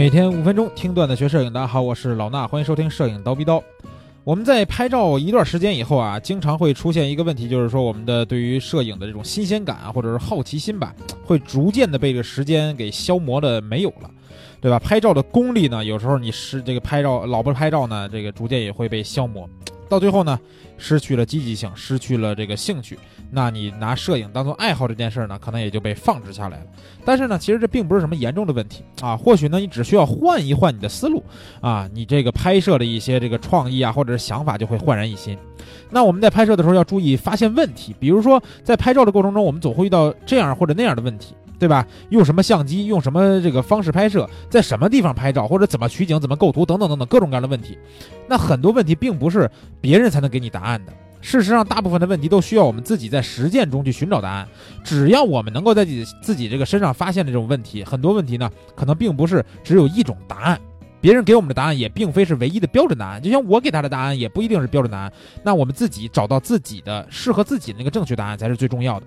每天五分钟听段子学摄影，大家好，我是老衲，欢迎收听摄影刀逼刀。我们在拍照一段时间以后啊，经常会出现一个问题，就是说我们的对于摄影的这种新鲜感啊，或者是好奇心吧，会逐渐的被这个时间给消磨的没有了，对吧？拍照的功力呢，有时候你是这个拍照老不拍照呢，这个逐渐也会被消磨。到最后呢，失去了积极性，失去了这个兴趣，那你拿摄影当做爱好这件事呢，可能也就被放置下来了。但是呢，其实这并不是什么严重的问题啊，或许呢，你只需要换一换你的思路啊，你这个拍摄的一些这个创意啊，或者是想法就会焕然一新。那我们在拍摄的时候要注意发现问题，比如说在拍照的过程中，我们总会遇到这样或者那样的问题。对吧？用什么相机？用什么这个方式拍摄？在什么地方拍照？或者怎么取景？怎么构图？等等等等，各种各样的问题。那很多问题并不是别人才能给你答案的。事实上，大部分的问题都需要我们自己在实践中去寻找答案。只要我们能够在自己自己这个身上发现这种问题，很多问题呢，可能并不是只有一种答案。别人给我们的答案也并非是唯一的标准答案。就像我给他的答案也不一定是标准答案。那我们自己找到自己的适合自己的那个正确答案才是最重要的。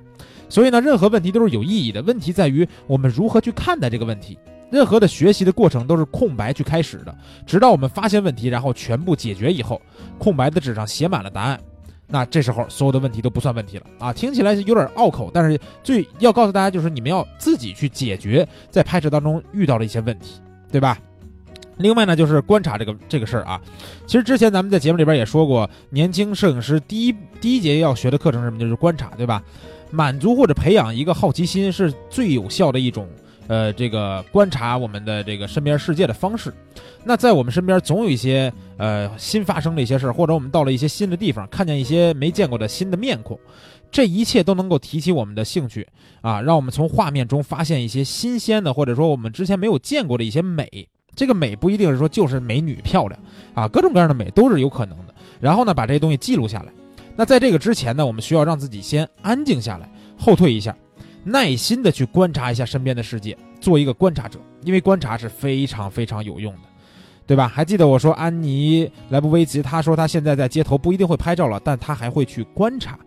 所以呢，任何问题都是有意义的。问题在于我们如何去看待这个问题。任何的学习的过程都是空白去开始的，直到我们发现问题，然后全部解决以后，空白的纸上写满了答案。那这时候所有的问题都不算问题了啊！听起来是有点拗口，但是最要告诉大家就是你们要自己去解决在拍摄当中遇到的一些问题，对吧？另外呢，就是观察这个这个事儿啊。其实之前咱们在节目里边也说过，年轻摄影师第一第一节要学的课程是什么？就是观察，对吧？满足或者培养一个好奇心是最有效的一种，呃，这个观察我们的这个身边世界的方式。那在我们身边总有一些呃新发生的一些事儿，或者我们到了一些新的地方，看见一些没见过的新的面孔，这一切都能够提起我们的兴趣啊，让我们从画面中发现一些新鲜的，或者说我们之前没有见过的一些美。这个美不一定是说就是美女漂亮啊，各种各样的美都是有可能的。然后呢，把这些东西记录下来。那在这个之前呢，我们需要让自己先安静下来，后退一下，耐心的去观察一下身边的世界，做一个观察者，因为观察是非常非常有用的，对吧？还记得我说安妮莱布维奇，她说她现在在街头不一定会拍照了，但她还会去观察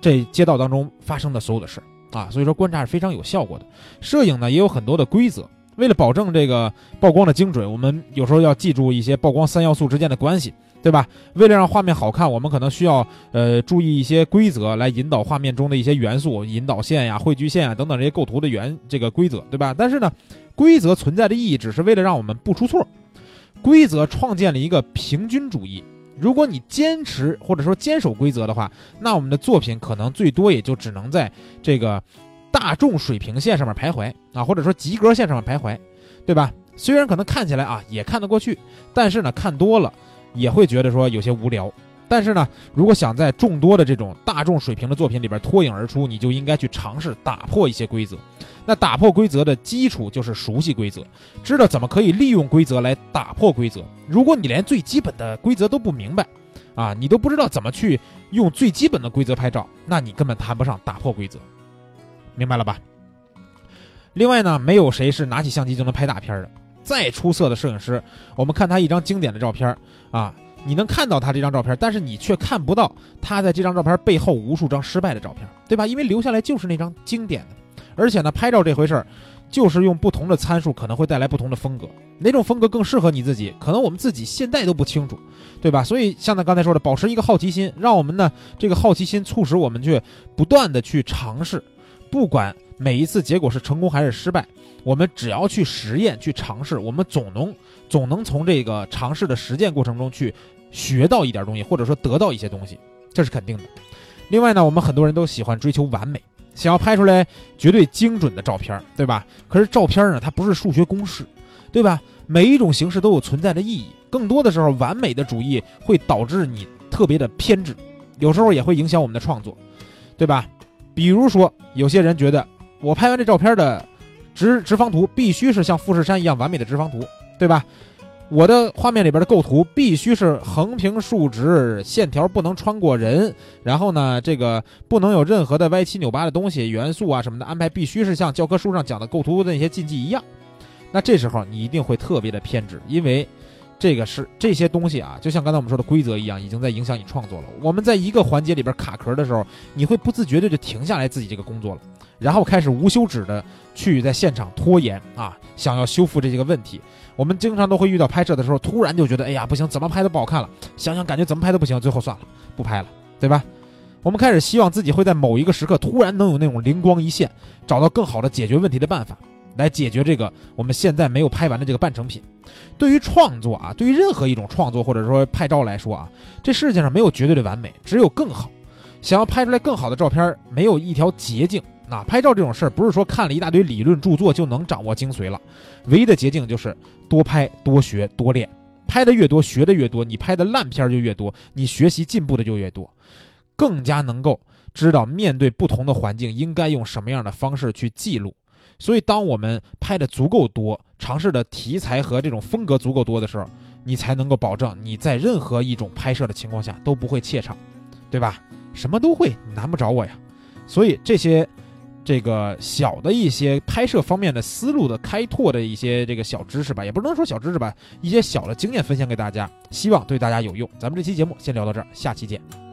这街道当中发生的所有的事儿啊。所以说观察是非常有效果的。摄影呢也有很多的规则，为了保证这个曝光的精准，我们有时候要记住一些曝光三要素之间的关系。对吧？为了让画面好看，我们可能需要呃注意一些规则来引导画面中的一些元素，引导线呀、汇聚线啊等等这些构图的原这个规则，对吧？但是呢，规则存在的意义只是为了让我们不出错。规则创建了一个平均主义，如果你坚持或者说坚守规则的话，那我们的作品可能最多也就只能在这个大众水平线上面徘徊啊，或者说及格线上面徘徊，对吧？虽然可能看起来啊也看得过去，但是呢看多了。也会觉得说有些无聊，但是呢，如果想在众多的这种大众水平的作品里边脱颖而出，你就应该去尝试打破一些规则。那打破规则的基础就是熟悉规则，知道怎么可以利用规则来打破规则。如果你连最基本的规则都不明白，啊，你都不知道怎么去用最基本的规则拍照，那你根本谈不上打破规则，明白了吧？另外呢，没有谁是拿起相机就能拍大片的。再出色的摄影师，我们看他一张经典的照片啊，你能看到他这张照片，但是你却看不到他在这张照片背后无数张失败的照片，对吧？因为留下来就是那张经典的。而且呢，拍照这回事儿，就是用不同的参数可能会带来不同的风格，哪种风格更适合你自己，可能我们自己现在都不清楚，对吧？所以像他刚才说的，保持一个好奇心，让我们呢这个好奇心促使我们去不断的去尝试，不管。每一次结果是成功还是失败，我们只要去实验、去尝试，我们总能总能从这个尝试的实践过程中去学到一点东西，或者说得到一些东西，这是肯定的。另外呢，我们很多人都喜欢追求完美，想要拍出来绝对精准的照片，对吧？可是照片呢，它不是数学公式，对吧？每一种形式都有存在的意义，更多的时候，完美的主义会导致你特别的偏执，有时候也会影响我们的创作，对吧？比如说，有些人觉得。我拍完这照片的直直方图必须是像富士山一样完美的直方图，对吧？我的画面里边的构图必须是横平竖直，线条不能穿过人，然后呢，这个不能有任何的歪七扭八的东西元素啊什么的安排，必须是像教科书上讲的构图的那些禁忌一样。那这时候你一定会特别的偏执，因为这个是这些东西啊，就像刚才我们说的规则一样，已经在影响你创作了。我们在一个环节里边卡壳的时候，你会不自觉的就停下来自己这个工作了。然后开始无休止的去在现场拖延啊，想要修复这些个问题。我们经常都会遇到拍摄的时候，突然就觉得，哎呀，不行，怎么拍都不好看了，想想感觉怎么拍都不行，最后算了，不拍了，对吧？我们开始希望自己会在某一个时刻突然能有那种灵光一现，找到更好的解决问题的办法，来解决这个我们现在没有拍完的这个半成品。对于创作啊，对于任何一种创作或者说拍照来说啊，这世界上没有绝对的完美，只有更好。想要拍出来更好的照片，没有一条捷径。那拍照这种事儿，不是说看了一大堆理论著作就能掌握精髓了。唯一的捷径就是多拍、多学、多练。拍的越多，学的越多，你拍的烂片就越多，你学习进步的就越多，更加能够知道面对不同的环境应该用什么样的方式去记录。所以，当我们拍的足够多，尝试的题材和这种风格足够多的时候，你才能够保证你在任何一种拍摄的情况下都不会怯场，对吧？什么都会，难不着我呀。所以这些。这个小的一些拍摄方面的思路的开拓的一些这个小知识吧，也不能说小知识吧，一些小的经验分享给大家，希望对大家有用。咱们这期节目先聊到这儿，下期见。